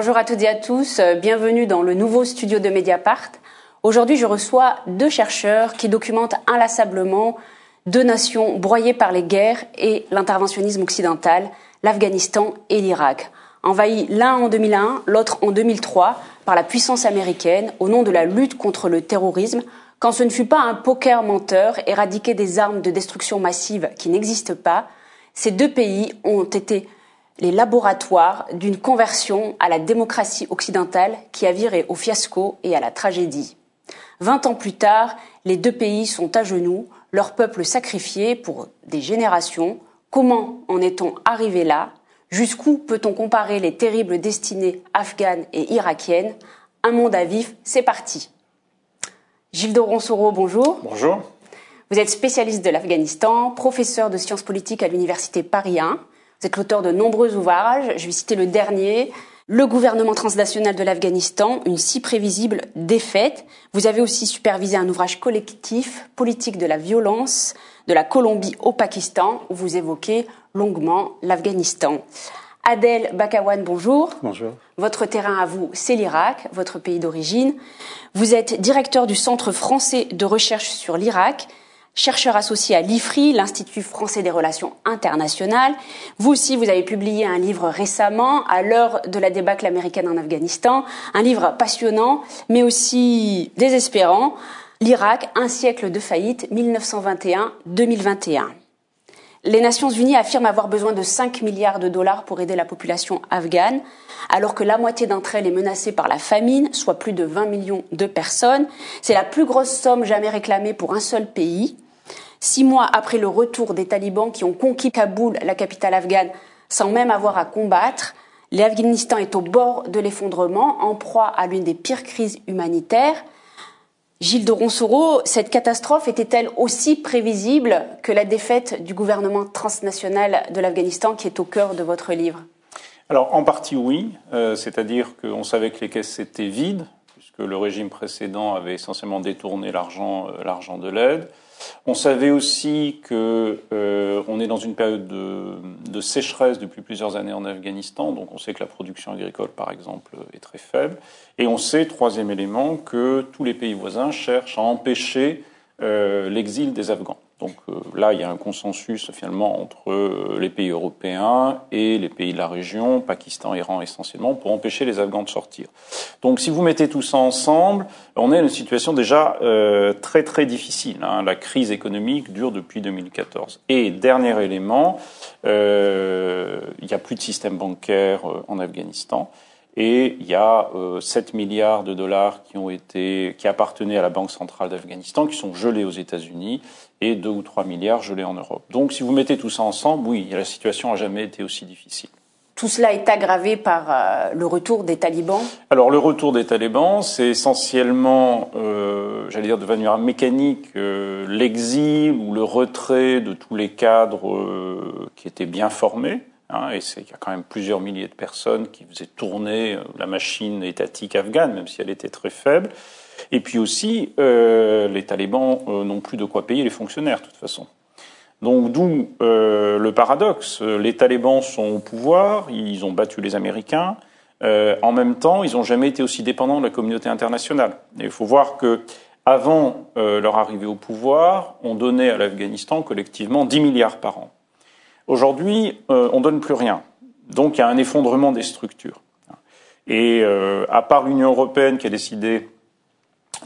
Bonjour à toutes et à tous, bienvenue dans le nouveau studio de Mediapart. Aujourd'hui, je reçois deux chercheurs qui documentent inlassablement deux nations broyées par les guerres et l'interventionnisme occidental, l'Afghanistan et l'Irak. Envahis l'un en 2001, l'autre en 2003 par la puissance américaine au nom de la lutte contre le terrorisme, quand ce ne fut pas un poker menteur éradiquer des armes de destruction massive qui n'existent pas, ces deux pays ont été les laboratoires d'une conversion à la démocratie occidentale qui a viré au fiasco et à la tragédie. Vingt ans plus tard, les deux pays sont à genoux, leur peuple sacrifié pour des générations. Comment en est-on arrivé là? Jusqu'où peut-on comparer les terribles destinées afghanes et irakiennes? Un monde à vif, c'est parti. Gilles de Ronsoro, bonjour. Bonjour. Vous êtes spécialiste de l'Afghanistan, professeur de sciences politiques à l'Université Paris 1. Vous êtes l'auteur de nombreux ouvrages. Je vais citer le dernier, Le gouvernement transnational de l'Afghanistan, une si prévisible défaite. Vous avez aussi supervisé un ouvrage collectif, Politique de la violence, de la Colombie au Pakistan, où vous évoquez longuement l'Afghanistan. Adèle Bakawan, bonjour. Bonjour. Votre terrain à vous, c'est l'Irak, votre pays d'origine. Vous êtes directeur du Centre français de recherche sur l'Irak, chercheur associé à l'IFRI, l'Institut français des relations internationales. Vous aussi, vous avez publié un livre récemment, à l'heure de la débâcle américaine en Afghanistan, un livre passionnant, mais aussi désespérant, L'Irak, un siècle de faillite, 1921-2021. Les Nations Unies affirment avoir besoin de 5 milliards de dollars pour aider la population afghane, alors que la moitié d'entre elles est menacée par la famine, soit plus de 20 millions de personnes. C'est la plus grosse somme jamais réclamée pour un seul pays. Six mois après le retour des talibans qui ont conquis Kaboul, la capitale afghane, sans même avoir à combattre, l'Afghanistan est au bord de l'effondrement, en proie à l'une des pires crises humanitaires. Gilles de Ronsoro, cette catastrophe était-elle aussi prévisible que la défaite du gouvernement transnational de l'Afghanistan qui est au cœur de votre livre? Alors en partie oui, euh, c'est-à-dire qu'on savait que les caisses étaient vides, puisque le régime précédent avait essentiellement détourné l'argent, euh, l'argent de l'aide. On savait aussi que euh, est dans une période de, sécheresse depuis plusieurs années en Afghanistan, donc on sait que la production agricole, par exemple, est très faible. Et on sait, troisième élément, que tous les pays voisins cherchent à empêcher euh, l'exil des Afghans. Donc euh, là, il y a un consensus finalement entre euh, les pays européens et les pays de la région, Pakistan, Iran essentiellement, pour empêcher les Afghans de sortir. Donc si vous mettez tout ça ensemble, on est dans une situation déjà euh, très très difficile. Hein. La crise économique dure depuis 2014. Et dernier élément, il n'y a plus de système bancaire en Afghanistan. Et il y a 7 milliards de dollars qui ont été, qui appartenaient à la Banque centrale d'Afghanistan, qui sont gelés aux États-Unis et 2 ou 3 milliards gelés en Europe. Donc si vous mettez tout ça ensemble, oui, la situation n'a jamais été aussi difficile. Tout cela est aggravé par euh, le retour des talibans? Alors le retour des talibans, c'est essentiellement, euh, j'allais dire de manière mécanique, euh, l'exil ou le retrait de tous les cadres euh, qui étaient bien formés. Hein, et qu'il y a quand même plusieurs milliers de personnes qui faisaient tourner euh, la machine étatique afghane, même si elle était très faible. Et puis aussi, euh, les talibans euh, n'ont plus de quoi payer les fonctionnaires, de toute façon. Donc d'où euh, le paradoxe. Les talibans sont au pouvoir, ils ont battu les Américains. en même temps, ils n'ont jamais été aussi dépendants de la communauté internationale. Et il faut voir que avant leur arrivée au pouvoir, on donnait à l'Afghanistan collectivement 10 milliards par an. Aujourd'hui, on donne plus rien. Donc il y a un effondrement des structures. Et à part l'Union européenne qui a décidé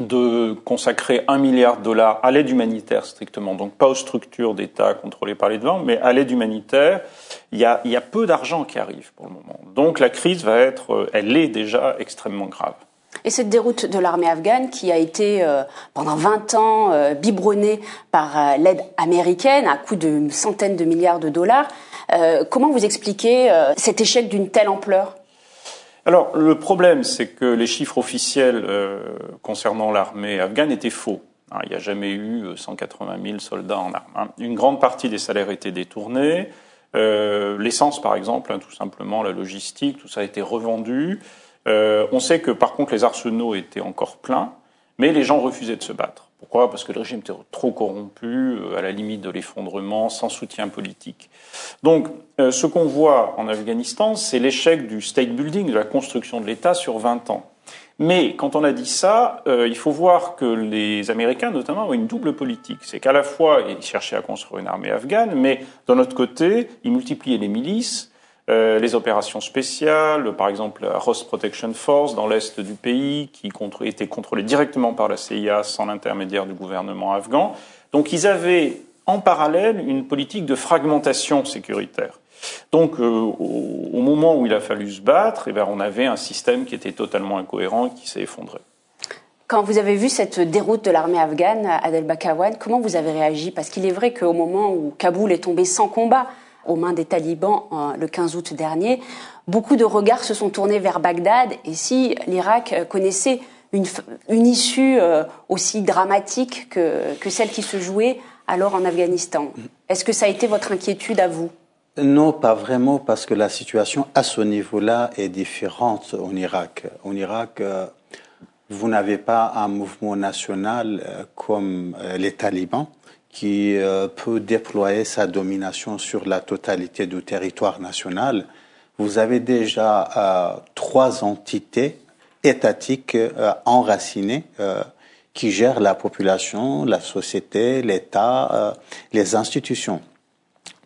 de consacrer un milliard de dollars à l'aide humanitaire strictement, donc pas aux structures d'État contrôlées par les devants, mais à l'aide humanitaire, il y a, il y a peu d'argent qui arrive pour le moment. Donc la crise va être, euh, elle est déjà extrêmement grave. Et cette déroute de l'armée afghane qui a été euh, pendant 20 ans euh, biberonnée par euh, l'aide américaine à coût de centaines de milliards de dollars, comment vous expliquez cet échec d'une telle ampleur? Alors, le problème, c'est que les chiffres officiels euh, concernant l'armée afghane étaient faux. Hein, il n'y a jamais eu 180 euh, 000 soldats en armes. Hein. Une grande partie des salaires étaient détournés. Euh, L'essence, par exemple, hein, tout simplement, la logistique, tout ça a été revendu. Euh, on sait que, par contre, les arsenaux étaient encore pleins, mais les gens refusaient de se battre Pourquoi? Parce que le régime était trop corrompu, à la limite de l'effondrement, sans soutien politique. Donc, ce qu'on voit en Afghanistan, c'est l'échec du state building, de la construction de l'État sur 20 ans. Mais quand on a dit ça, euh, il faut voir que les Américains, notamment, ont une double politique. C'est qu'à la fois, ils cherchaient à construire une armée afghane, mais d'un autre côté, ils multipliaient les milices, euh, les opérations spéciales, par exemple la Ross Protection Force dans l'est du pays, qui était contrôlée directement par la CIA sans l'intermédiaire du gouvernement afghan. Donc ils avaient en parallèle une politique de fragmentation sécuritaire. Donc, euh, au, moment où il a fallu se battre, eh ben, on avait un système qui était totalement incohérent et qui s'est effondré. Quand vous avez vu cette déroute de l'armée afghane Adel Bakawan, comment vous avez réagi? Parce qu'il est vrai qu'au moment où Kaboul est tombé sans combat aux mains des talibans euh, le 15 août dernier, beaucoup de regards se sont tournés vers Bagdad. Et si l'Irak connaissait une, issue euh, aussi dramatique que, que celle qui se jouait alors en Afghanistan, est-ce que ça a été votre inquiétude à vous? Non, pas vraiment, parce que la situation à ce niveau-là est différente en Irak. En Irak, euh, vous n'avez pas un mouvement national euh, comme euh, les talibans qui peut déployer sa domination sur la totalité du territoire national. Vous avez déjà trois entités étatiques enracinées qui gèrent la population, la société, l'État, les institutions.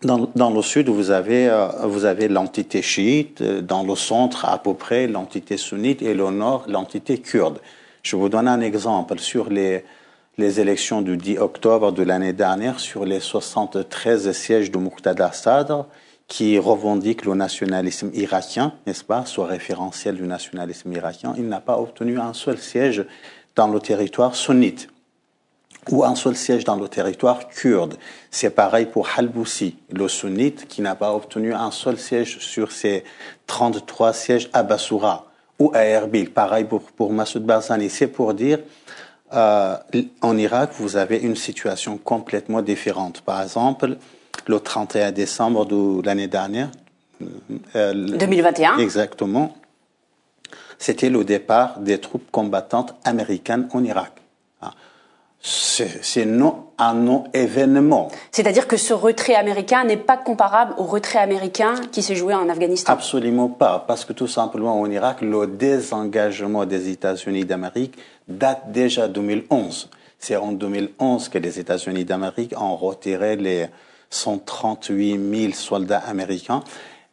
Dans, dans, le sud, vous avez, euh, vous avez l'entité chiite, euh, dans le centre, à peu près, l'entité sunnite, et le nord, l'entité kurde. Je vous donne un exemple. Sur les, les élections du 10 octobre de l'année dernière, sur les 73 sièges de Muqtada Sadr, qui revendique le nationalisme irakien, n'est-ce pas, soit référentiel du nationalisme irakien, il n'a pas obtenu un seul siège dans le territoire sunnite ou un seul siège dans le territoire kurde. C'est pareil pour Halboussi, le sunnite, qui n'a pas obtenu un seul siège sur ses 33 sièges à Bassoura ou à Erbil. Pareil pour, pour Massoud Barzani. C'est pour dire, euh, en Irak, vous avez une situation complètement différente. Par exemple, le 31 décembre de l'année dernière. Euh, 2021. Exactement. C'était le départ des troupes combattantes américaines en Irak c'est non un non-événement. C'est-à-dire que ce retrait américain n'est pas comparable au retrait américain qui s'est joué en Afghanistan Absolument pas, parce que tout simplement en Irak, le désengagement des États-Unis d'Amérique date déjà de 2011. C'est en 2011 que les États-Unis d'Amérique ont retiré les 138 000 soldats américains.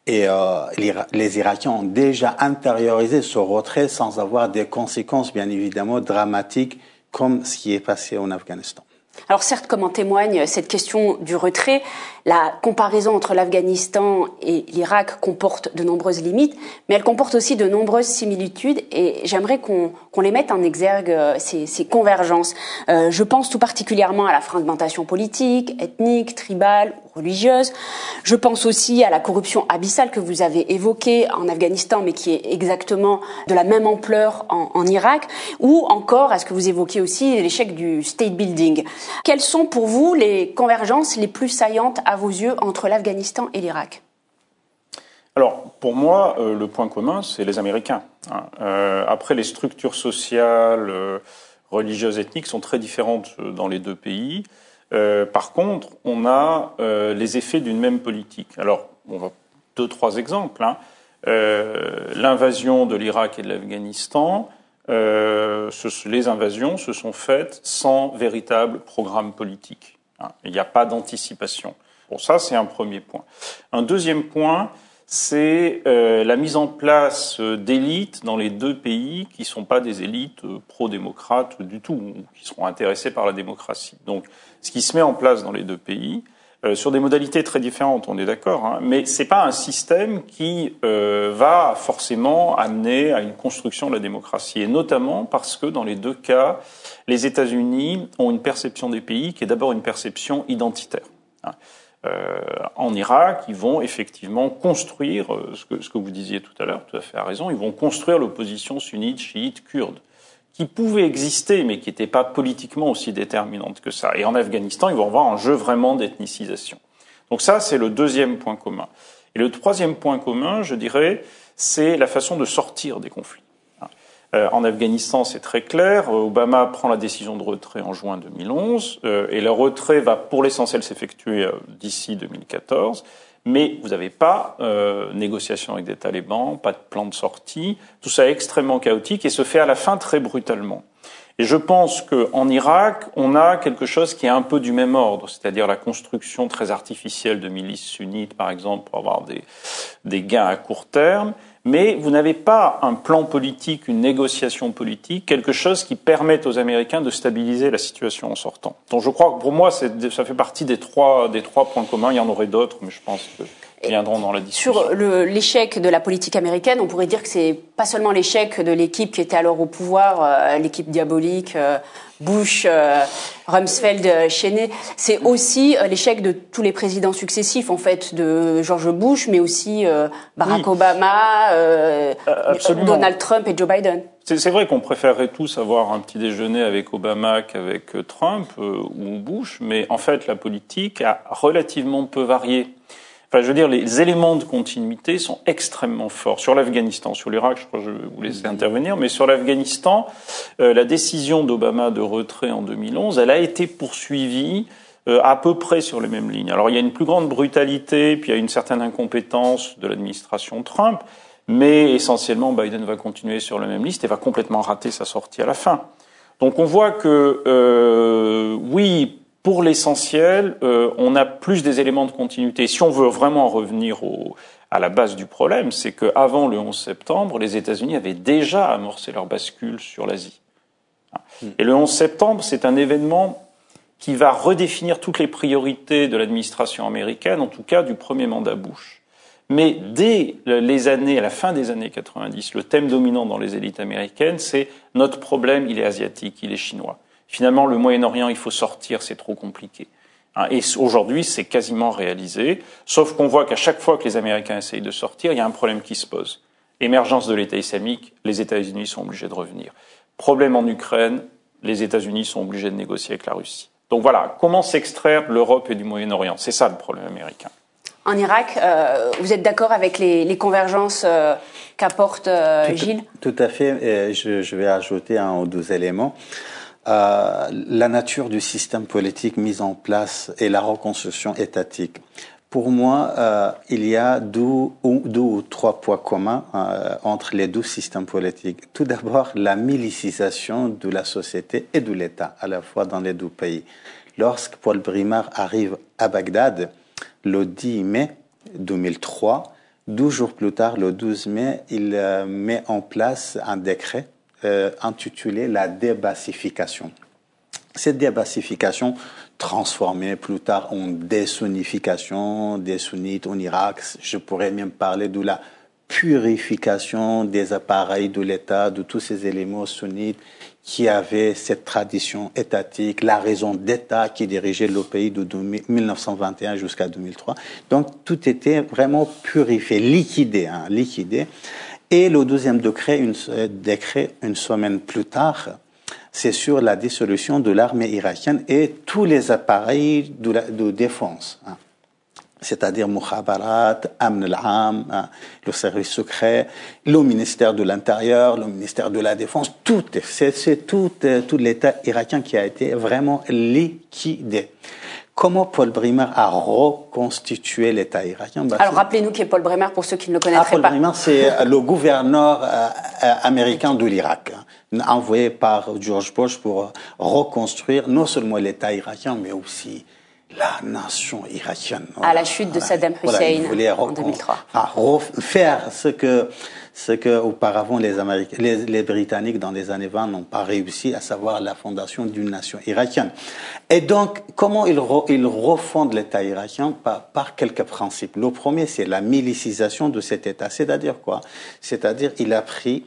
Et euh, les Irakiens ont déjà intériorisé ce retrait sans avoir des conséquences, bien évidemment, dramatiques comme ce qui est passé en Afghanistan. Alors certes, comme en témoigne cette question du retrait, la comparaison entre l'Afghanistan et l'Irak comporte de nombreuses limites, mais elle comporte aussi de nombreuses similitudes et j'aimerais qu'on les mette en exergue, euh, ces, ces convergences. Euh, je pense tout particulièrement à la fragmentation politique, ethnique, tribale, religieuse. Je pense aussi à la corruption abyssale que vous avez évoquée en Afghanistan, mais qui est exactement de la même ampleur en, Irak, ou encore à ce que vous évoquez aussi, l'échec du state building. Quelles sont pour vous les convergences les plus saillantes à vos yeux, entre l'Afghanistan et l'Irak? Alors, pour moi, euh, le point commun, c'est les Américains. Hein. Euh, après, les structures sociales, euh, religieuses, ethniques sont très différentes dans les deux pays. Par contre, on a les effets d'une même politique. Alors, on va deux, trois exemples. Hein. L'invasion de l'Irak et de l'Afghanistan, les invasions se sont faites sans véritable programme politique. Hein. Il n'y a pas d'anticipation. Bon, ça, c'est un premier point. Un deuxième point, c'est euh, la mise en place d'élites dans les deux pays qui ne sont pas des élites euh, pro-démocrates du tout, ou qui seront intéressées par la démocratie. Donc, ce qui se met en place dans les deux pays, euh, sur des modalités très différentes, on est d'accord, hein, mais c'est pas un système qui va forcément amener à une construction de la démocratie, et notamment parce que dans les deux cas, les États-Unis ont une perception des pays qui est d'abord une perception identitaire. Hein. Euh, en Irak, ils vont effectivement construire euh, ce que, ce que vous disiez tout à l'heure, tout à fait à raison, ils vont construire l'opposition sunnite, chiite, kurde, qui pouvait exister, mais qui n'était pas politiquement aussi déterminante que ça. Et en Afghanistan, ils vont avoir un jeu vraiment d'ethnicisation. Donc ça, c'est le deuxième point commun. Et le troisième point commun, je dirais, c'est la façon de sortir des conflits. Euh, en Afghanistan, c'est très clair. Obama prend la décision de retrait en juin 2011 euh, et le retrait va pour l'essentiel s'effectuer euh, d'ici 2014. Mais vous n'avez pas euh, négociation avec des talibans, pas de plan de sortie. Tout ça est extrêmement chaotique et se fait à la fin très brutalement. Et je pense qu'en Irak, on a quelque chose qui est un peu du même ordre, c'est-à-dire la construction très artificielle de milices sunnites, par exemple, pour avoir des, des gains à court terme, mais vous n'avez pas un plan politique, une négociation politique, quelque chose qui permette aux Américains de stabiliser la situation en sortant. Donc je crois que pour moi, ça fait partie des trois, des trois points communs. Il y en aurait d'autres, mais je pense que viendront dans la discussion. Sur l'échec de la politique américaine, on pourrait dire que c'est pas seulement l'échec de l'équipe qui était alors au pouvoir, euh, l'équipe diabolique, euh, Bush, euh, Rumsfeld, euh, Cheney, c'est aussi l'échec de tous les présidents successifs, en fait, de George Bush, mais aussi Barack Obama, Donald Trump et Joe Biden. C'est vrai qu'on préférerait tous avoir un petit déjeuner avec Obama qu'avec Trump ou Bush, mais en fait, la politique a relativement peu varié. Enfin, je veux dire, les éléments de continuité sont extrêmement forts. Sur l'Afghanistan, sur l'Irak, je crois que je vais vous laisser intervenir, mais sur l'Afghanistan, euh, la décision d'Obama de retrait en 2011, elle a été poursuivie euh, à peu près sur les mêmes lignes. Alors il y a une plus grande brutalité, puis il y a une certaine incompétence de l'administration Trump, mais essentiellement Biden va continuer sur la même liste et va complètement rater sa sortie à la fin. Donc on voit que euh, oui, pour l'essentiel, euh, on a plus des éléments de continuité. Si on veut vraiment revenir au, à la base du problème, c'est qu'avant le 11 septembre, les États-Unis avaient déjà amorcé leur bascule sur l'Asie. Hmm. Et le 11 septembre, c'est un événement qui va redéfinir toutes les priorités de l'administration américaine, en tout cas du premier mandat Bush. Mais dès les années, à la fin des années 90, le thème dominant dans les élites américaines, c'est notre problème, il est asiatique, il est chinois. Finalement, le Moyen-Orient, il faut sortir, c'est trop compliqué. Hein, et aujourd'hui, c'est quasiment réalisé, sauf qu'on voit qu'à chaque fois que les Américains essayent de sortir, il y a un problème qui se pose. Émergence de l'État islamique, les États-Unis sont obligés de revenir. Problème en Ukraine, les États-Unis sont obligés de négocier avec la Russie. Donc voilà, comment s'extraire de l'Europe et du Moyen-Orient? C'est ça le problème américain. En Irak, euh, vous êtes d'accord avec les, convergences euh, qu'apporte euh, Gilles? tout, à fait. Je, je, vais ajouter un ou deux éléments. Euh, la nature du système politique mis en place et la reconstruction étatique. Pour moi, euh, il y a deux, deux, ou trois points communs euh, entre les deux systèmes politiques. Tout d'abord, la milicisation de la société et de l'État, à la fois dans les deux pays. Lorsque Paul Brimard arrive à Bagdad, le 10 mai 2003, deux jours plus tard, le 12 mai, il met en place un décret euh, intitulé La débassification. Cette débassification transformée plus tard en désunification des sunnites en Irak, je pourrais même parler de la purification des appareils de l'État, de tous ces éléments sunnites qui avaient cette tradition étatique, la raison d'État qui dirigeait le pays de 1921 jusqu'à 2003. Donc tout était vraiment purifié, liquidé, hein, liquidé. Et le deuxième décret, une, semaine plus tard, c'est sur la dissolution de l'armée irakienne et tous les appareils de, défense. Hein. C'est-à-dire Mukhabarat, Amn al-Am, hein, le service secret, le ministère de l'Intérieur, le ministère de la Défense, tout, c'est tout, euh, tout l'État irakien qui a été vraiment liquidé. Comment Paul Bremer a reconstitué l'État irakien? Bah, Alors rappelez-nous qui est Paul Bremer pour ceux qui ne le connaîtraient ah, Paul pas. Bremer, c'est euh, le gouverneur euh, euh, américain de l'Irak, hein, envoyé par George Bush pour reconstruire non seulement l'État irakien, mais aussi la nation irakienne. À la chute de Saddam Hussein en 2003. Faire ce que ce que auparavant les, Américains, les, Britanniques dans les années 20 n'ont pas réussi, à savoir la fondation d'une nation irakienne. Et donc, comment ils, refondent l'État irakien par, par, quelques principes. Le premier, c'est la milicisation de cet État. C'est-à-dire quoi? C'est-à-dire, il a pris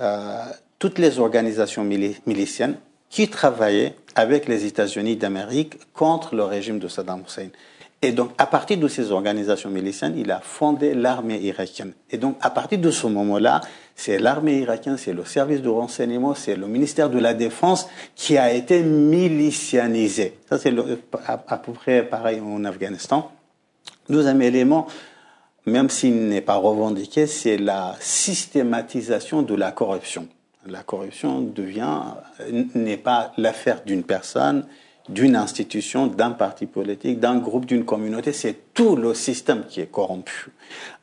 euh, toutes les organisations miliciennes qui travaillaient avec les États-Unis d'Amérique contre le régime de Saddam Hussein. Et donc, à partir de ces organisations miliciennes, il a fondé l'armée irakienne. Et donc, à partir de ce moment-là, c'est l'armée irakienne, c'est le service de renseignement, c'est le ministère de la Défense qui a été milicianisé. Ça, c'est à, peu près pareil en Afghanistan. Deuxième élément, même s'il n'est pas revendiqué, c'est la systématisation de la corruption. La corruption n'est pas l'affaire d'une personne, d'une institution, d'un parti politique, d'un groupe, d'une communauté. C'est tout le système qui est corrompu.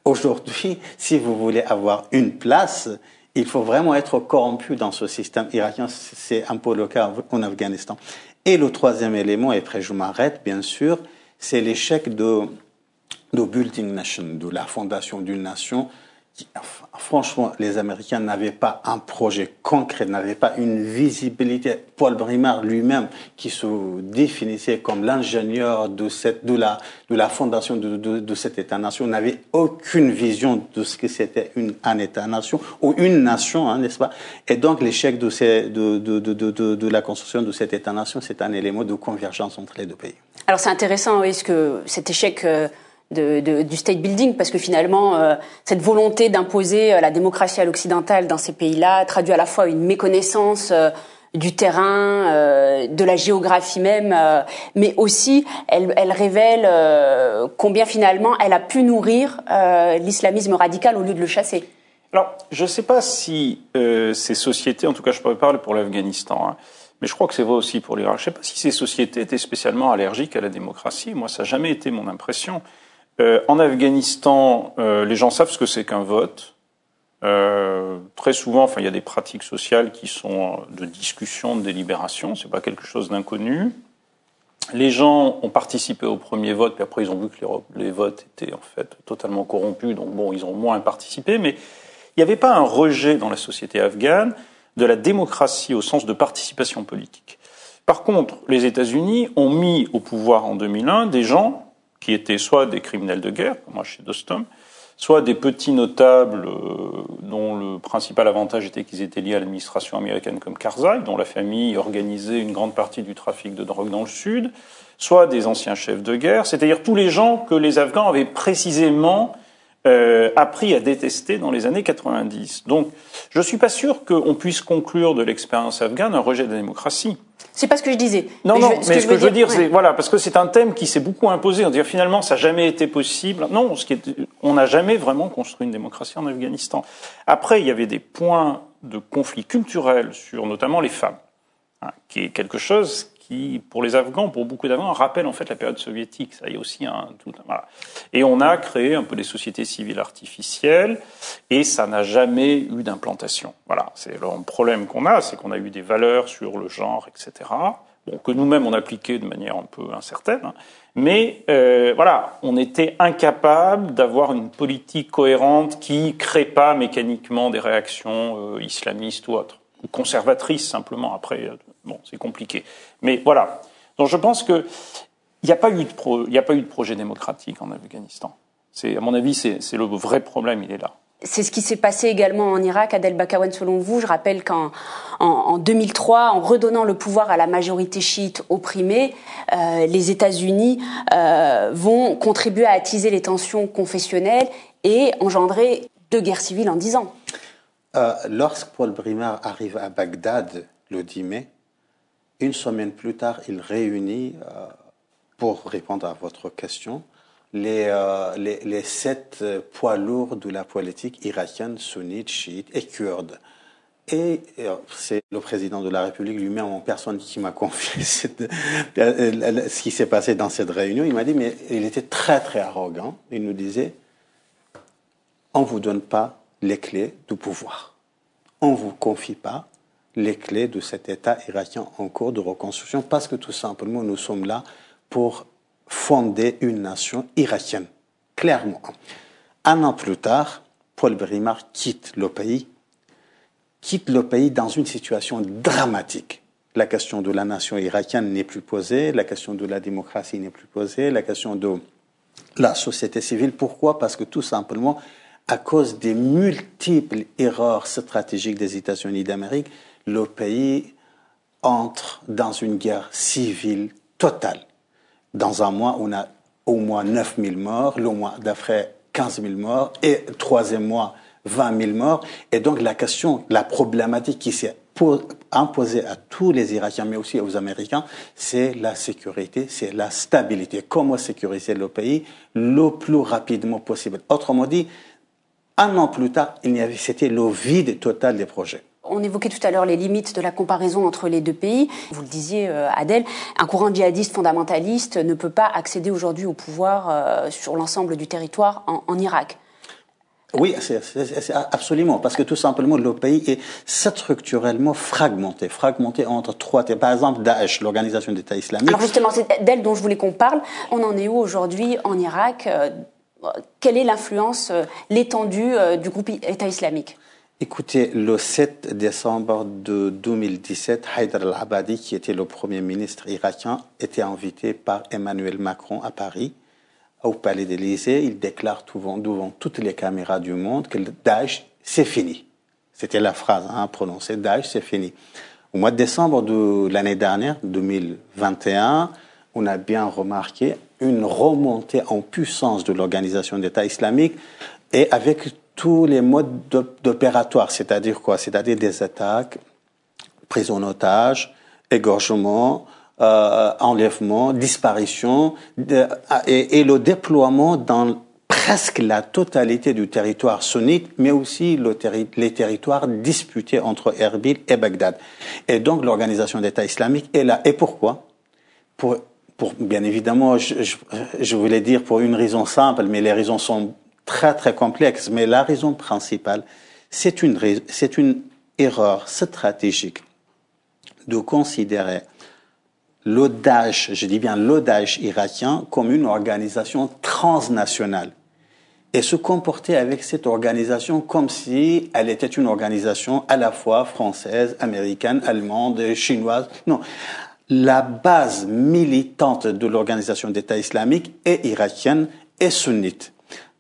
Aujourd'hui, si vous voulez avoir une place, il faut vraiment être corrompu dans ce système irakien. C'est un peu le cas en Afghanistan. Et le troisième élément, et après je m'arrête, bien sûr, c'est l'échec de, Building Nation, de la fondation d'une nation franchement, les Américains n'avaient pas un projet concret, n'avaient pas une visibilité. Paul Brimard lui-même, qui se définissait comme l'ingénieur de, la, fondation de, de, cet État-nation, n'avait aucune vision de ce que c'était un État-nation ou une nation, hein, n'est-ce pas? Et donc l'échec de, la construction de cet État-nation, c'est un élément de convergence entre les deux pays. Alors c'est intéressant, est-ce que cet échec... Euh, du state building, parce que finalement, euh, cette volonté d'imposer euh, la démocratie à l'occidental dans ces pays-là traduit à la fois une méconnaissance euh, du terrain, de la géographie même, mais aussi elle, révèle combien finalement elle a pu nourrir l'islamisme radical au lieu de le chasser. Alors, je ne sais pas si ces sociétés, en tout cas je peux parler pour l'Afghanistan, hein, mais je crois que c'est vrai aussi pour l'Irak, je ne sais pas si ces sociétés étaient spécialement allergiques à la démocratie, moi ça n'a jamais été mon impression. Euh, en Afghanistan, euh, les gens savent ce que c'est qu'un vote. Euh, très souvent, enfin, il y a des pratiques sociales qui sont de discussion, de délibération. C'est pas quelque chose d'inconnu. Les gens ont participé au premier vote, puis après ils ont vu que les, les, votes étaient en fait totalement corrompus, donc bon, ils ont moins participé. Mais il n'y avait pas un rejet dans la société afghane de la démocratie au sens de participation politique. Par contre, les États-Unis ont mis au pouvoir en 2001 des gens qui étaient soit des criminels de guerre, comme moi chez Dostum, soit des petits notables euh, dont le principal avantage était qu'ils étaient liés à l'administration américaine comme Karzai, dont la famille organisait une grande partie du trafic de drogue dans le sud, soit des anciens chefs de guerre, c'est-à-dire tous les gens que les Afghans avaient précisément euh, appris à détester dans les années 90. Donc, je ne suis pas sûr qu'on puisse conclure de l'expérience afghane un rejet de la démocratie. C'est pas ce que je disais. Non, non, mais ce que, je veux dire, c'est voilà, parce que c'est un thème qui s'est beaucoup imposé. On dit finalement, ça n'a jamais été possible. Non, ce qui est, on n'a jamais vraiment construit une démocratie en Afghanistan. Après, il y avait des points de conflit culturel sur notamment les femmes, hein, qui est quelque chose pour les Afghans, pour beaucoup d'Afghans, rappelle en fait la période soviétique. Ça y est aussi un tout. Voilà. Et on a créé un peu des sociétés civiles artificielles, et ça n'a jamais eu d'implantation. Voilà, c'est le problème qu'on a, c'est qu'on a eu des valeurs sur le genre, etc. Bon, que nous-mêmes on appliquait de manière un peu incertaine, hein. mais euh, voilà, on était incapable d'avoir une politique cohérente qui crée pas mécaniquement des réactions euh, islamistes ou autres, ou conservatrices simplement. Après, euh, Bon, c'est compliqué. Mais voilà. Donc je pense que il n'y a, pas eu de a pas eu de projet démocratique en Afghanistan. C'est, à mon avis, c'est, le vrai problème, il est là. C'est ce qui s'est passé également en Irak, à Del Bakawan, selon vous. Je rappelle qu'en en, 2003, en redonnant le pouvoir à la majorité chiite opprimée, euh, les États-Unis euh, vont contribuer à attiser les tensions confessionnelles et engendrer deux guerres civiles en dix ans. Euh, lorsque Paul Brimard arrive à Bagdad le 10 mai, une semaine plus tard, il réunit, euh, pour répondre à votre question, les, euh, les, sept poids lourds de la politique irakienne, sunnite, chiite et kurde. Et euh, c'est le président de la République lui-même en personne qui m'a confié ce qui s'est passé dans cette réunion. Il m'a dit, mais il était très très arrogant. Il nous disait, on ne vous donne pas les clés du pouvoir. On ne vous confie pas les clés de cet État irakien en cours de reconstruction parce que tout simplement nous sommes là pour fonder une nation irakienne. Clairement. Un an plus tard, Paul Brimard quitte le pays, quitte le pays dans une situation dramatique. La question de la nation irakienne n'est plus posée, la question de la démocratie n'est plus posée, la question de la société civile. Pourquoi? Parce que tout simplement, à cause des multiples erreurs stratégiques des États-Unis d'Amérique, le pays entre dans une guerre civile totale. Dans un mois, on a au moins 9 000 morts, le mois d'après 15 000 morts, et troisième mois, 20 000 morts. Et donc la question, la problématique qui s'est imposée à tous les Irakiens, mais aussi aux Américains, c'est la sécurité, c'est la stabilité. Comment sécuriser le pays le plus rapidement possible? Autrement dit, un an plus tard, c'était le vide total des projets On évoquait tout à l'heure les limites de la comparaison entre les deux pays. Vous le disiez, euh, Adèle, un courant djihadiste fondamentaliste ne peut pas accéder aujourd'hui au pouvoir euh, sur l'ensemble du territoire en, Irak. Oui, c'est absolument, parce que tout simplement, le pays est structurellement fragmenté, fragmenté entre trois. Par exemple, Daesh, l'organisation d'État islamique. Alors justement, c'est d'elle dont je voulais qu'on parle. On en est où aujourd'hui en Irak? Quelle est l'influence, l'étendue du groupe État islamique? Écoutez, le 7 décembre de 2017, Haïdar al-Abadi, qui était le premier ministre irakien, était invité par Emmanuel Macron à Paris, au Palais d'Élysée. Il déclare devant, toutes les caméras du monde que Daesh, c'est fini. C'était la phrase hein, prononcée, Daesh, c'est fini. Au mois de décembre de l'année dernière, 2021, on a bien remarqué une remontée en puissance de l'organisation d'État islamique et avec tous les modes d'opératoire, c'est-à-dire quoi? C'est-à-dire des attaques, prise en otage, égorgement, euh, enlèvement, disparition, et, le déploiement dans presque la totalité du territoire sunnite, mais aussi les territoires disputés entre Erbil et Bagdad. Et donc l'organisation d'État islamique est là. Et pourquoi? Pour, pour, Bien évidemment, je voulais dire pour une raison simple, mais les raisons sont très très complexe, mais la raison principale, c'est une, c'est une erreur stratégique de considérer l'audace, je dis bien l'audace irakien, comme une organisation transnationale et se comporter avec cette organisation comme si elle était une organisation à la fois française, américaine, allemande, chinoise. Non. La base militante de l'organisation d'État islamique est irakienne et sunnite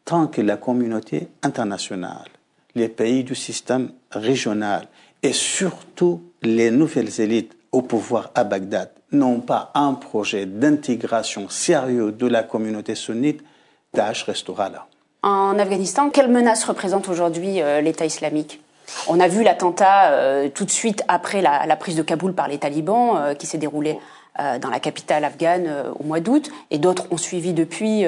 tant que la communauté internationale, les pays du système régional et surtout les nouvelles élites au pouvoir à Bagdad n'ont pas un projet d'intégration sérieux de la communauté sunnite, Daesh restera là. En Afghanistan, quelle menace représente aujourd'hui euh, l'État islamique? On a vu l'attentat euh, tout de suite après la, prise de Kaboul par les talibans euh, qui s'est déroulé dans la capitale afghane au mois d'août, et d'autres ont suivi depuis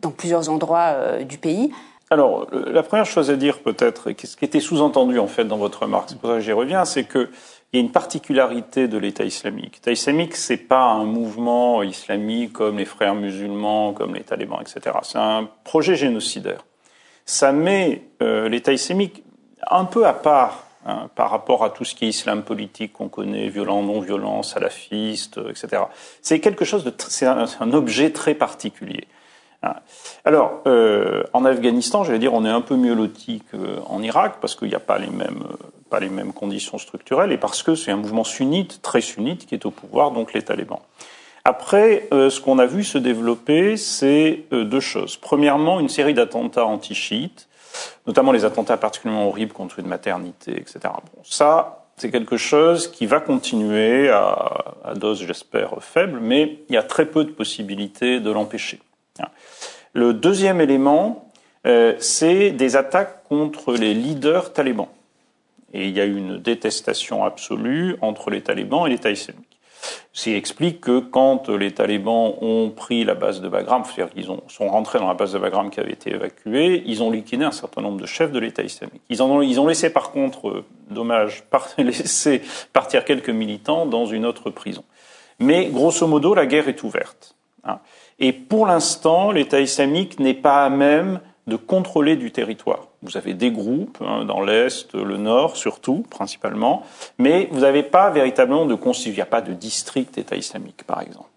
dans plusieurs endroits euh, du pays. Alors, la première chose à dire peut-être, ce qui était sous-entendu en fait dans votre remarque, c'est pour ça que j'y reviens, c'est qu'il y a une particularité de l'État islamique. L'État islamique, c'est pas un mouvement islamique comme les frères musulmans, comme les talibans, etc. C'est un projet génocidaire. Ça met euh, l'État islamique un peu à part hein, par rapport à tout ce qui est islam politique qu'on connaît, violent, non violent, salafiste, etc. C'est quelque chose de, c'est un objet très particulier. Ah. Alors, euh, en Afghanistan, j'allais dire, on est un peu mieux loti qu'en Irak parce qu'il n'y a pas les mêmes pas les mêmes conditions structurelles et parce que c'est un mouvement sunnite, très sunnite, qui est au pouvoir, donc les talibans. Après, euh, ce qu'on a vu se développer, c'est euh, deux choses. Premièrement, une série d'attentats anti-chiites, notamment les attentats particulièrement horribles contre une maternité, etc. Bon, ça, c'est quelque chose qui va continuer à, à dose, j'espère, faible, mais il y a très peu de possibilités de l'empêcher. Le deuxième élément, euh, c'est des attaques contre les leaders talibans. Et il y a une détestation absolue entre les talibans et l'État islamique. Ce qui explique que quand les talibans ont pris la base de Bagram, c'est-à-dire qu'ils sont rentrés dans la base de Bagram qui avait été évacuée, ils ont liquidé un certain nombre de chefs de l'État islamique. Ils, ont, ils ont laissé par contre, euh, dommage, par, laissé partir quelques militants dans une autre prison. Mais grosso modo, la guerre est ouverte. Hein. Et pour l'instant, l'État islamique n'est pas à même de contrôler du territoire. Vous avez des groupes hein, dans l'Est, le Nord surtout, principalement, mais vous n'avez pas véritablement de constitution, il n'y a pas de district État islamique, par exemple.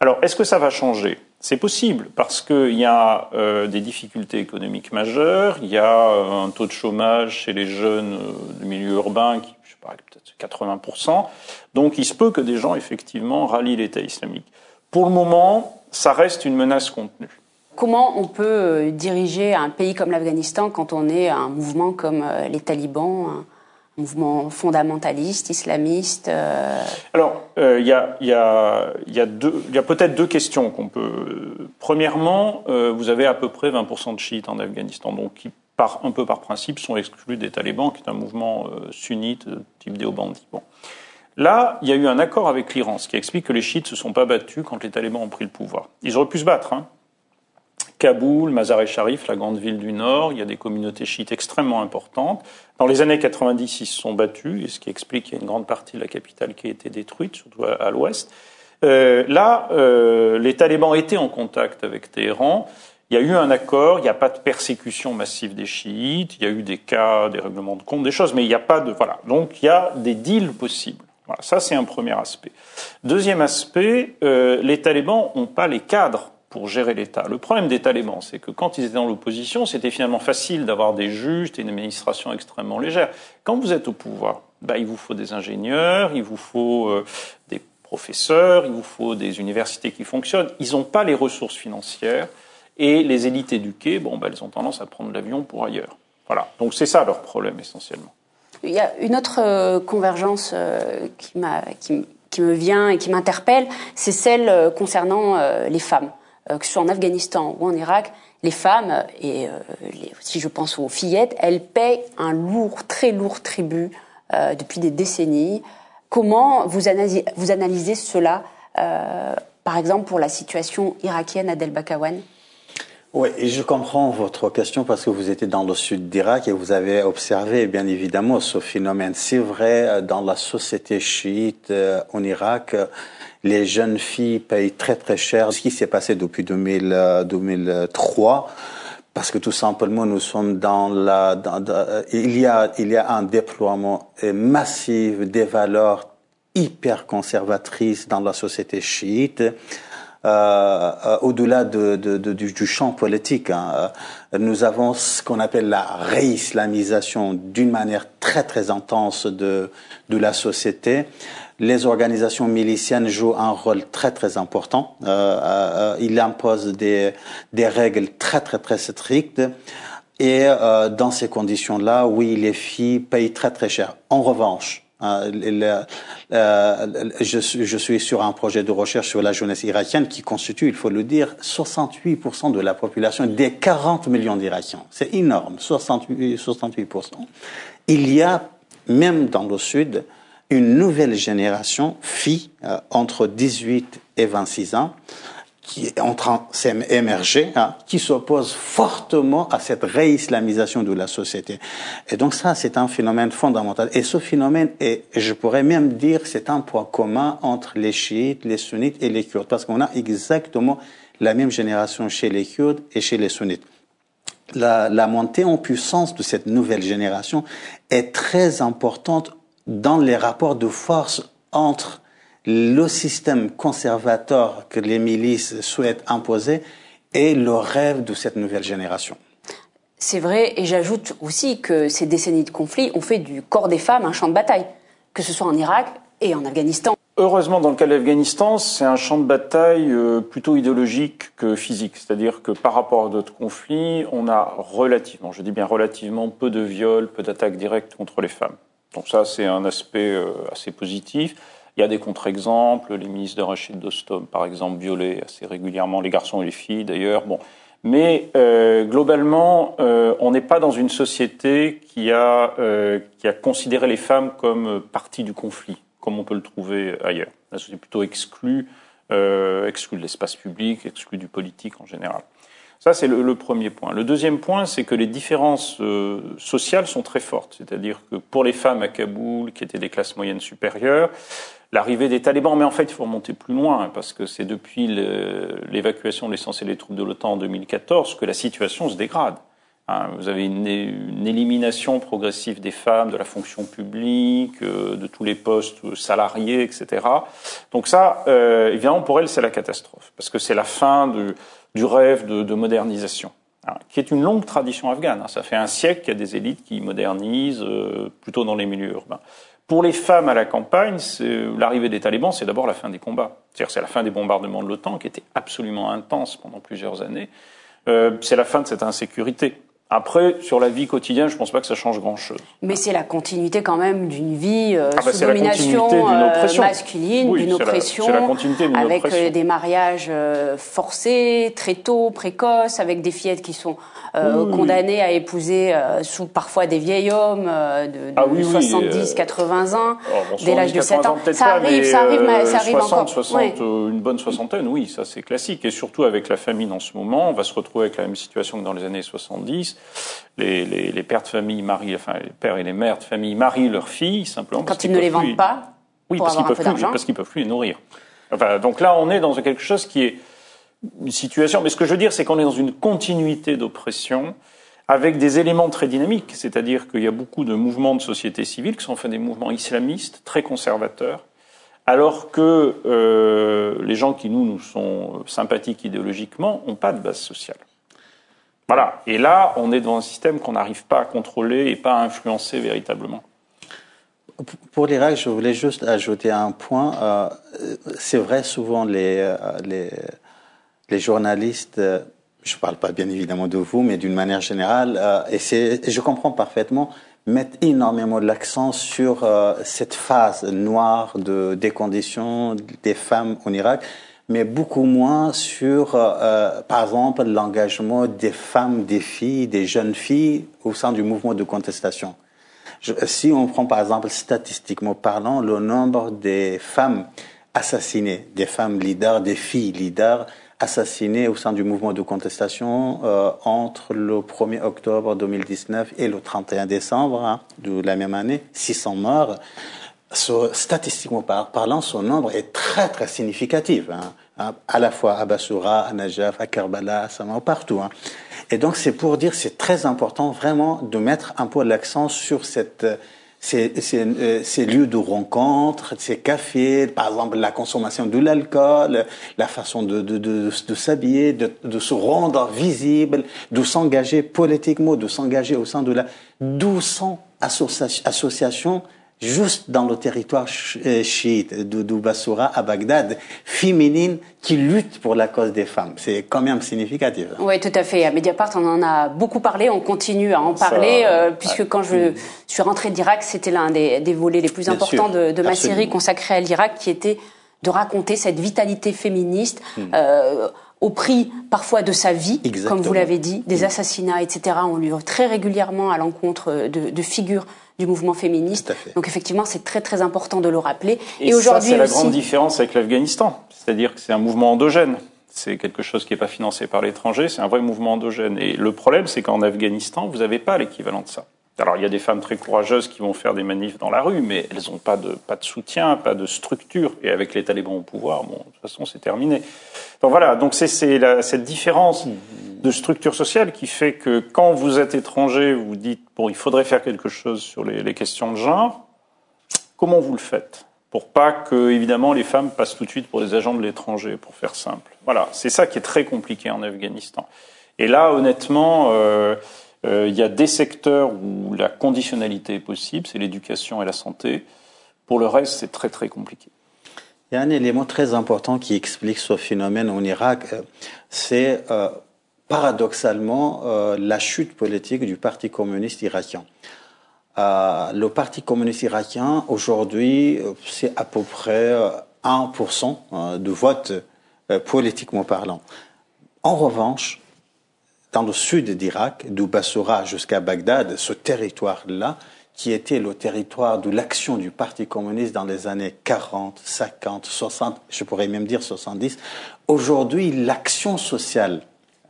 Alors, est-ce que ça va changer? C'est possible, parce qu'il y a euh, des difficultés économiques majeures, il y a euh, un taux de chômage chez les jeunes euh, du milieu urbain qui, je sais pas, peut-être 80%, donc il se peut que des gens, effectivement, rallient l'État islamique. Pour le moment, ça reste une menace contenue. Comment on peut euh, diriger un pays comme l'Afghanistan quand on est un mouvement comme euh, les talibans, un mouvement fondamentaliste, islamiste euh? Alors, il y a, y a, y a, a peut-être deux questions qu'on peut. Premièrement, vous avez à peu près 20% de chiites en Afghanistan, donc qui, par, un peu par principe, sont exclus des talibans, qui est un mouvement sunnite type déobandi. Bon. Là, il y a eu un accord avec l'Iran, ce qui explique que les chiites ne se sont pas battus quand les talibans ont pris le pouvoir. Ils auraient pu se battre. Hein. Kaboul, Mazar-e-Sharif, la grande ville du Nord, il y a des communautés chiites extrêmement importantes. Dans les années 90, ils se sont battus, et ce qui explique qu'il y a une grande partie de la capitale qui a été détruite, surtout à, l'ouest. Euh, là, euh, les talibans étaient en contact avec Téhéran. Il y a eu un accord, il n'y a pas de persécution massive des chiites, il y a eu des cas, des règlements de compte, des choses, mais il n'y a pas de... Voilà. Donc il y a des deals possibles. Voilà, ça c'est un premier aspect. Deuxième aspect, euh, les talibans n'ont pas les cadres pour gérer l'État. Le problème des talibans, c'est que quand ils étaient dans l'opposition, c'était finalement facile d'avoir des juges et une administration extrêmement légère. Quand vous êtes au pouvoir, bah, il vous faut des ingénieurs, il vous faut euh, des professeurs, il vous faut des universités qui fonctionnent. Ils n'ont pas les ressources financières et les élites éduquées, bon, bah, elles ont tendance à prendre l'avion pour ailleurs. Voilà. Donc c'est ça leur problème essentiellement. Il y a une autre euh, convergence euh, qui, qui, qui, me vient et qui m'interpelle, c'est celle concernant les femmes. Euh, que ce soit en Afghanistan ou en Irak, les femmes, et euh, si je pense aux fillettes, elles paient un lourd, très lourd tribut euh, depuis des décennies. Comment vous analysez, vous analysez cela, par exemple, pour la situation irakienne à Del Bakawan oui, je comprends votre question parce que vous étiez dans le sud d'Irak et vous avez observé bien évidemment ce phénomène. C'est vrai, dans la société chiite en Irak, les jeunes filles payent très très cher. Ce qui s'est passé depuis 2000, 2003 euh, parce que tout simplement nous sommes dans la il y a il y a un déploiement massif des valeurs hyper conservatrices dans la société chiite euh, euh au-delà de, de, de, du, champ politique. Hein. Nous avons ce qu'on appelle la réislamisation d'une manière très très intense de, de la société les organisations miliciennes jouent un rôle très très important. Euh, euh, ils imposent des, des règles très très très strictes. Et euh, dans ces conditions-là, oui, les filles payent très très cher. En revanche, euh, je, je, suis sur un projet de recherche sur la jeunesse irakienne qui constitue, il faut le dire, 68% de la population des 40 millions d'Irakiens. C'est énorme, 68%. 68%. Il y a, même dans le sud, une nouvelle génération, filles euh, entre 18 et 26 ans, qui est en train d'émerger, hein, qui s'oppose fortement à cette réislamisation de la société. Et donc ça, c'est un phénomène fondamental. Et ce phénomène est, je pourrais même dire, c'est un point commun entre les chiites, les sunnites et les kurdes, parce qu'on a exactement la même génération chez les kurdes et chez les sunnites. La, la montée en puissance de cette nouvelle génération est très importante dans les rapports de force entre le système conservateur que les milices souhaitent imposer et le rêve de cette nouvelle génération. C'est vrai, et j'ajoute aussi que ces décennies de conflit ont fait du corps des femmes un champ de bataille, que ce soit en Irak et en Afghanistan. Heureusement, dans le cas de l'Afghanistan, c'est un champ de bataille euh, plutôt idéologique que physique. C'est-à-dire que par rapport à d'autres conflits, on a relativement, je dis bien relativement, peu de viols, peu d'attaques directes contre les femmes. Donc ça, c'est un aspect euh, assez positif. Il y a des contre-exemples, les ministres de Rachid Dostom, par exemple, violaient assez régulièrement les garçons et les filles, d'ailleurs. Bon, mais euh, globalement, euh, on n'est pas dans une société qui a, euh, qui a considéré les femmes comme partie du conflit, comme on peut le trouver ailleurs. La société plutôt exclue, euh, exclue de l'espace public, exclue du politique en général. Ça, c'est le, premier point. Le deuxième point, c'est que les différences euh, sociales sont très fortes. C'est-à-dire que pour les femmes à Kaboul, qui étaient des classes moyennes supérieures, l'arrivée des talibans, mais en fait, il faut remonter plus loin, parce que c'est depuis l'évacuation de l'essentiel des troupes de l'OTAN en 2014 que la situation se dégrade. Hein, vous avez une, élimination progressive des femmes, de la fonction publique, euh, de tous les postes salariés, etc. Donc ça, euh, évidemment, pour elles, c'est la catastrophe, parce que c'est la fin de du rêve de, modernisation, hein, qui est une longue tradition afghane. Hein. Ça fait un siècle qu'il y a des élites qui modernisent euh, plutôt dans les milieux urbains. Pour les femmes à la campagne, l'arrivée des talibans, c'est d'abord la fin des combats. C'est-à-dire c'est la fin des bombardements de l'OTAN, qui était absolument intense pendant plusieurs années. Euh, c'est la fin de cette insécurité. Après, sur la vie quotidienne, je ne pense pas que ça change grand-chose. Mais c'est la continuité quand même d'une vie euh, ah bah, sous domination euh, masculine, d'une oppression, avec euh, des mariages forcés, très tôt, précoces, avec des fillettes qui sont condamnées à épouser sous parfois des vieils hommes de, 70, 80 ans, dès l'âge de 7 ans. Ça arrive, ça arrive, ça arrive encore. 60, Une bonne soixantaine, oui, ça c'est classique. Et surtout avec la famine en ce moment, on va se retrouver avec la même situation que dans les années 70 les, pères de famille marient, enfin les pères et les mères de famille marient leurs filles simplement quand ils, ne les vendent pas. Oui, parce qu'ils peuvent plus, parce qu'ils peuvent plus les nourrir. Enfin, donc là, on est dans quelque chose qui est une situation. Mais ce que je veux dire, c'est qu'on est dans une continuité d'oppression avec des éléments très dynamiques. C'est-à-dire qu'il y a beaucoup de mouvements de société civile qui sont en fait des mouvements islamistes très conservateurs, alors que euh, les gens qui nous nous sont sympathiques idéologiquement n'ont pas de base sociale. Voilà. Et là, on est dans un système qu'on n'arrive pas à contrôler et pas à influencer véritablement. Pour l'Irak, je voulais juste ajouter un point. Euh, c'est vrai, souvent les, euh, les, journalistes, euh, je ne parle pas bien évidemment de vous, mais d'une manière générale, et, et, je comprends parfaitement, mettent énormément de l'accent sur cette phase noire de, des conditions des femmes en Irak mais beaucoup moins sur, euh, euh, par exemple, l'engagement des femmes, des filles, des jeunes filles au sein du mouvement de contestation. si on prend par exemple statistiquement parlant le nombre des femmes assassinées, des femmes leaders, des filles leaders assassinées au sein du mouvement de contestation euh, entre le 1er octobre 2019 et le 31 décembre hein, de la même année, 600 morts statistiquement parlant, son nombre est très très significatif, hein. À la fois à Bassoura, à Najaf, à Karbala, à Sama, partout. Hein. Et donc c'est pour dire c'est très important vraiment de mettre un peu l'accent sur euh, ces, lieux de rencontre, ces cafés, par exemple la consommation de l'alcool, la façon de s'habiller, de, de, se rendre visible, de s'engager politiquement, de s'engager au sein de la 1200 associations juste dans le territoire euh, chiite de Bassoura à Bagdad, féminine qui lutte pour la cause des femmes. C'est quand même significatif. Oui, tout à fait. À Mediapart, on en a beaucoup parlé, on continue à en parler, euh, puisque quand je suis rentrée d'Irak, c'était l'un des, des, volets les plus importants de, de ma série consacrée à l'Irak, qui était de raconter cette vitalité féministe. Hmm. Euh, au prix parfois de sa vie, comme vous l'avez dit, des hmm. assassinats, etc. On lui très régulièrement à l'encontre de, de figures du mouvement féministe. Donc effectivement, c'est très très important de le rappeler. Et, aujourd'hui, c'est la grande différence avec l'Afghanistan, c'est-à-dire que c'est un mouvement endogène. C'est quelque chose qui n'est pas financé par l'étranger, c'est un vrai mouvement endogène. Et le problème, c'est qu'en Afghanistan, vous n'avez pas l'équivalent de ça. Alors il y a des femmes très courageuses qui vont faire des manifs dans la rue, mais elles n'ont pas de, soutien, pas de structure. Et avec les talibans au pouvoir, bon, de toute façon, c'est terminé. Donc voilà, donc c'est cette différence de structure sociale qui fait que quand vous êtes étranger, vous dites, bon, il faudrait faire quelque chose sur les, les questions de genre. Comment vous le faites pour pas que, évidemment, les femmes passent tout de suite pour des agents de l'étranger, pour faire simple? Voilà, c'est ça qui est très compliqué en Afghanistan. Et là, honnêtement, euh, euh, il y a des secteurs où la conditionnalité est possible, c'est l'éducation et la santé. Pour le reste, c'est très très compliqué. Il y a un élément très important qui explique ce phénomène en Irak, euh, c'est euh, paradoxalement la chute politique du Parti communiste irakien. le Parti communiste irakien, aujourd'hui, c'est à peu près 1% de vote politiquement parlant. En revanche, dans le sud d'Irak, d'où Bassoura jusqu'à Bagdad, ce territoire-là, qui était le territoire de l'action du Parti communiste dans les années 40, 50, 60, je pourrais même dire 70. Aujourd'hui, l'action sociale,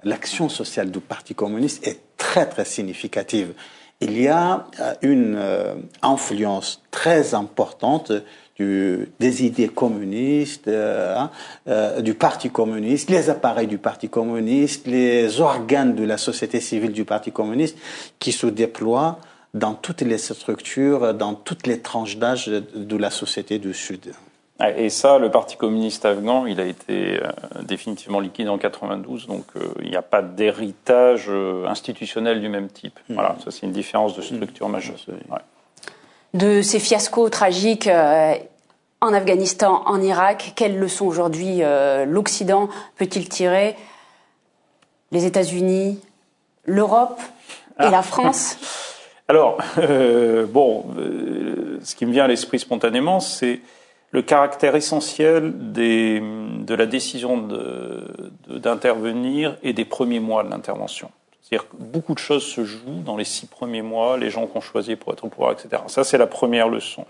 l'action sociale du Parti communiste est très très significative. Il y a euh, une euh, influence très importante des idées communistes, euh, hein, euh, du Parti communiste, les appareils du Parti communiste, les organes de la société civile du Parti communiste qui se déploient dans toutes les structures, dans toutes les tranches d'âge de la société du Sud. Et ça, le Parti communiste afghan, il a été euh, définitivement liquide en 92, donc il n'y a pas d'héritage institutionnel du même type. Hmm. Voilà, ça c'est une différence de structure hmm. majeure. De ces fiascos tragiques, en Afghanistan, en Irak. Quelles leçons aujourd'hui euh, l'Occident peut-il tirer? Les États-Unis L'Europe Et la France? Alors, euh, bon, euh, ce qui me vient à l'esprit spontanément, c'est le caractère essentiel des, de la décision d'intervenir de, et des premiers mois de l'intervention. C'est-à-dire que beaucoup de choses se jouent dans les six premiers mois, les gens qu'on choisit pour être au pouvoir, etc. Ça, c'est la première leçon.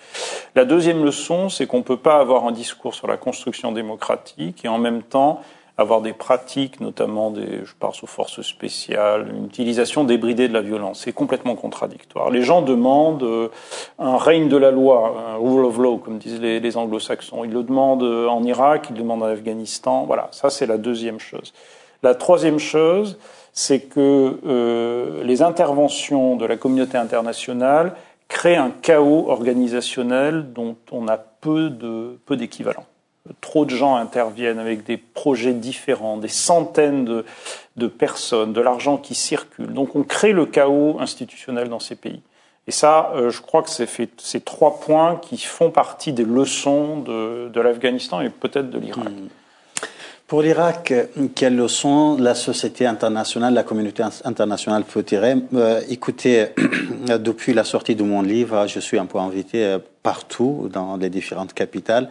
La deuxième leçon, c'est qu'on ne peut pas avoir un discours sur la construction démocratique et en même temps avoir des pratiques, notamment des, je pense aux forces spéciales, une utilisation débridée de la violence. C'est complètement contradictoire. Les gens demandent euh, un règne de la loi, un rule of law, comme disent les, les anglo-saxons. Ils le demandent euh, en Irak, ils le demandent en Afghanistan. Voilà, ça c'est la deuxième chose. La troisième chose, c'est que euh, les interventions de la communauté internationale créent un chaos organisationnel dont on a peu de peu d'équivalent trop de gens interviennent avec des projets différents, des centaines de, de personnes, de l'argent qui circule. Donc on crée le chaos institutionnel dans ces pays. Et ça, euh, je crois que c'est ces trois points qui font partie des leçons de, de l'Afghanistan et peut-être de l'Irak. Hmm. Pour l'Irak, quelles leçons la société internationale, la communauté internationale peut tirer? Euh, Écoutez, depuis la sortie de mon livre, je suis un peu invité euh, partout dans les différentes capitales.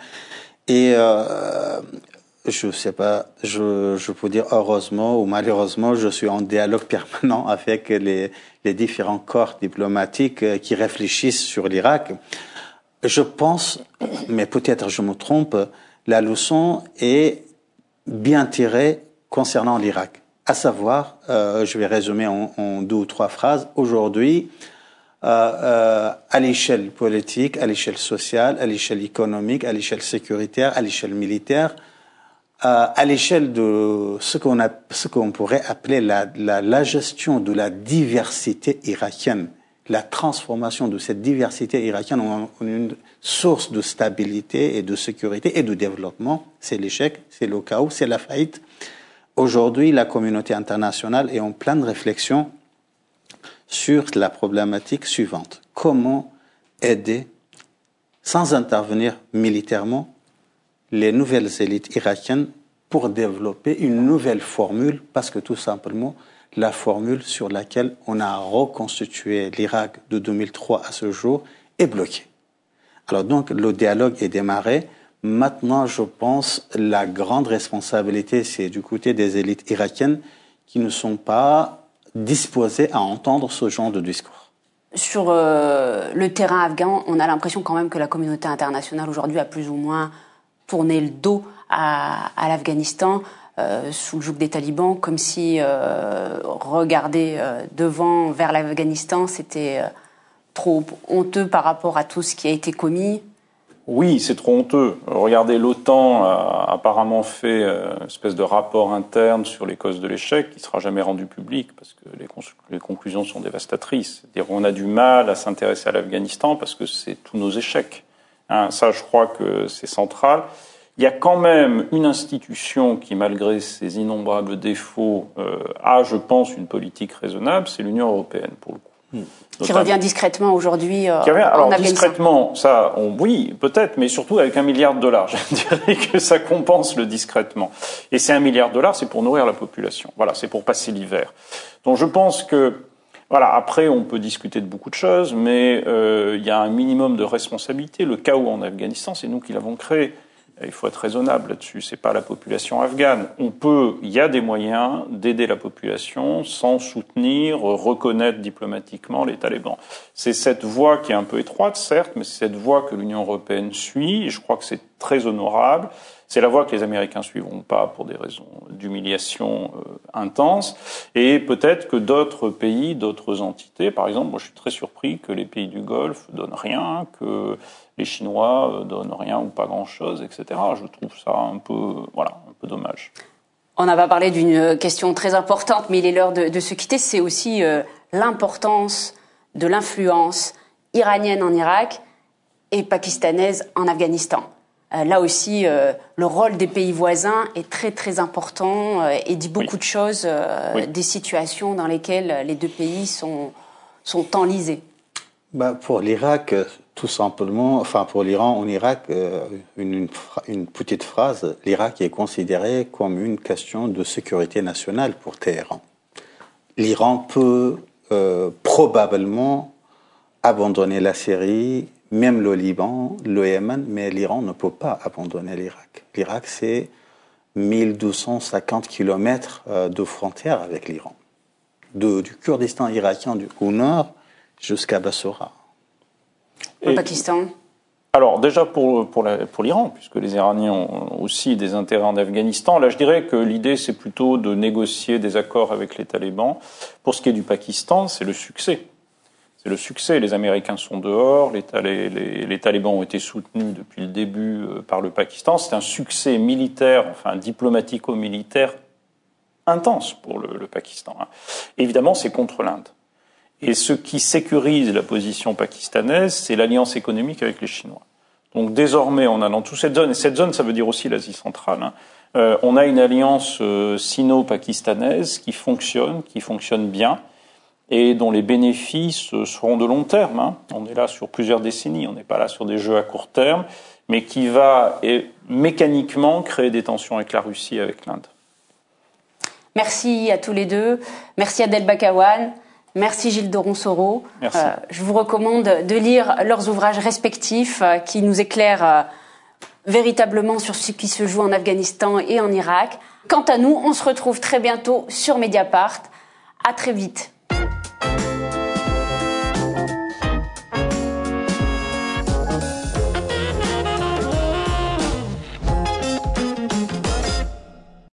Et euh, je sais pas, je, je peux dire heureusement ou malheureusement, je suis en dialogue permanent avec les, les différents corps diplomatiques euh, qui réfléchissent sur l'Irak. Je pense, mais peut-être je me trompe, la leçon est bien tirée concernant l'Irak. À savoir, euh, je vais résumer en, deux ou trois phrases. Aujourd'hui, euh, à l'échelle politique, à l'échelle sociale, à l'échelle économique, à l'échelle sécuritaire, à l'échelle militaire, euh, à l'échelle de ce qu'on a, ce qu'on pourrait appeler la, la, gestion de la diversité irakienne, la transformation de cette diversité irakienne en, en une source de stabilité et de sécurité et de développement. C'est l'échec, c'est le chaos, c'est la faillite. Aujourd'hui, la communauté internationale est en pleine réflexion sur la problématique suivante. Comment aider, sans intervenir militairement, les nouvelles élites irakiennes pour développer une nouvelle formule, parce que tout simplement, la formule sur laquelle on a reconstitué l'Irak de 2003 à ce jour est bloquée. Alors donc, le dialogue est démarré. Maintenant, je pense, la grande responsabilité, c'est du côté des élites irakiennes qui ne sont pas disposés à entendre ce genre de discours Sur euh, le terrain afghan, on a l'impression quand même que la communauté internationale aujourd'hui a plus ou moins tourné le dos à, l'Afghanistan euh, sous le joug des talibans, comme si euh, regarder devant vers l'Afghanistan, c'était trop honteux par rapport à tout ce qui a été commis. Oui, c'est trop honteux. Regardez, l'OTAN a apparemment fait euh, une espèce de rapport interne sur les causes de l'échec qui sera jamais rendu public parce que les, conclusions sont dévastatrices. On a du mal à s'intéresser à l'Afghanistan parce que c'est tous nos échecs. Hein, ça, je crois que c'est central. Il y a quand même une institution qui, malgré ses innombrables défauts, euh, a, je pense, une politique raisonnable, c'est l'Union européenne, pour le coup. Hmm. Qui revient discrètement aujourd'hui euh, alors, en discrètement, ça, on, oui, peut-être, mais surtout avec un milliard de dollars. Je dirais que ça compense le discrètement. Et c'est un milliard de dollars, c'est pour nourrir la population. Voilà, c'est pour passer l'hiver. Donc je pense que, voilà, après on peut discuter de beaucoup de choses, mais euh, il y a un minimum de responsabilité. Le chaos en Afghanistan, c'est nous qui l'avons créé. Il faut être raisonnable là-dessus. C'est pas la population afghane. On peut, il y a des moyens d'aider la population sans soutenir, reconnaître diplomatiquement les talibans. C'est cette voie qui est un peu étroite, certes, mais c'est cette voie que l'Union européenne suit. Et je crois que c'est très honorable. C'est la voie que les Américains suivront pas pour des raisons d'humiliation euh, intense. Et peut-être que d'autres pays, d'autres entités, par exemple, moi je suis très surpris que les pays du Golfe donnent rien, que les Chinois euh, donnent rien ou pas grand-chose, etc. Je trouve ça un peu, voilà, un peu dommage. On n'a pas parlé d'une question très importante, mais il est l'heure de, se quitter. C'est aussi euh, l'importance de l'influence iranienne en Irak et pakistanaise en Afghanistan. Euh, là aussi, euh, le rôle des pays voisins est très très important euh, et dit beaucoup oui. de choses, oui. des situations dans lesquelles les deux pays sont, sont enlisés. Bah, pour l'Irak, tout simplement, enfin pour l'Iran, en Irak, une, une, une petite phrase, l'Irak est considéré comme une question de sécurité nationale pour Téhéran. L'Iran peut euh, probablement abandonner la Syrie, même le Liban, le Yémen, mais l'Iran ne peut pas abandonner l'Irak. L'Irak, c'est 1250 kilomètres euh, de frontière avec l'Iran, du Kurdistan irakien du, au nord jusqu'à Bassora. Le Pakistan alors déjà pour, pour, pour l'Iran, puisque les Iraniens ont aussi des intérêts en Afghanistan, là je dirais que l'idée c'est plutôt de négocier des accords avec les talibans. Pour ce qui est du Pakistan, c'est le succès. C'est le succès. Les Américains sont dehors, les, les, talibans ont été soutenus depuis le début euh, par le Pakistan. C'est un succès militaire, enfin diplomatico-militaire intense pour le, Pakistan. Hein. Évidemment, c'est contre l'Inde. Et ce qui sécurise la position pakistanaise, c'est l'alliance économique avec les Chinois. Donc désormais, on a dans toute cette zone, et cette zone, ça veut dire aussi l'Asie centrale, hein, euh, on a une alliance euh, sino-pakistanaise qui fonctionne, qui fonctionne bien, et dont les bénéfices seront de long terme. Hein. On est là sur plusieurs décennies, on n'est pas là sur des jeux à court terme, mais qui va et, mécaniquement créer des tensions avec la Russie et avec l'Inde. Merci à tous les deux. Merci Adel Bakawan. Merci Gilles Doron-Soro. Euh, je vous recommande de lire leurs ouvrages respectifs euh, qui nous éclairent euh, véritablement sur ce qui se joue en Afghanistan et en Irak. Quant à nous, on se retrouve très bientôt sur Mediapart. À très vite.